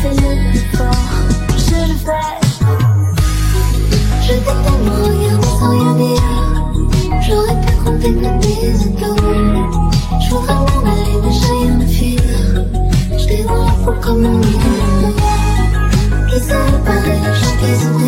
fais-le plus fort, je le fais. Je t'ai tellement regardé sans rien dire. J'aurais pu compter que tes atomes. Je voudrais m'en aller, j'ai rien à fuir. J'étais dans la peau comme un million Qui savent pas les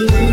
you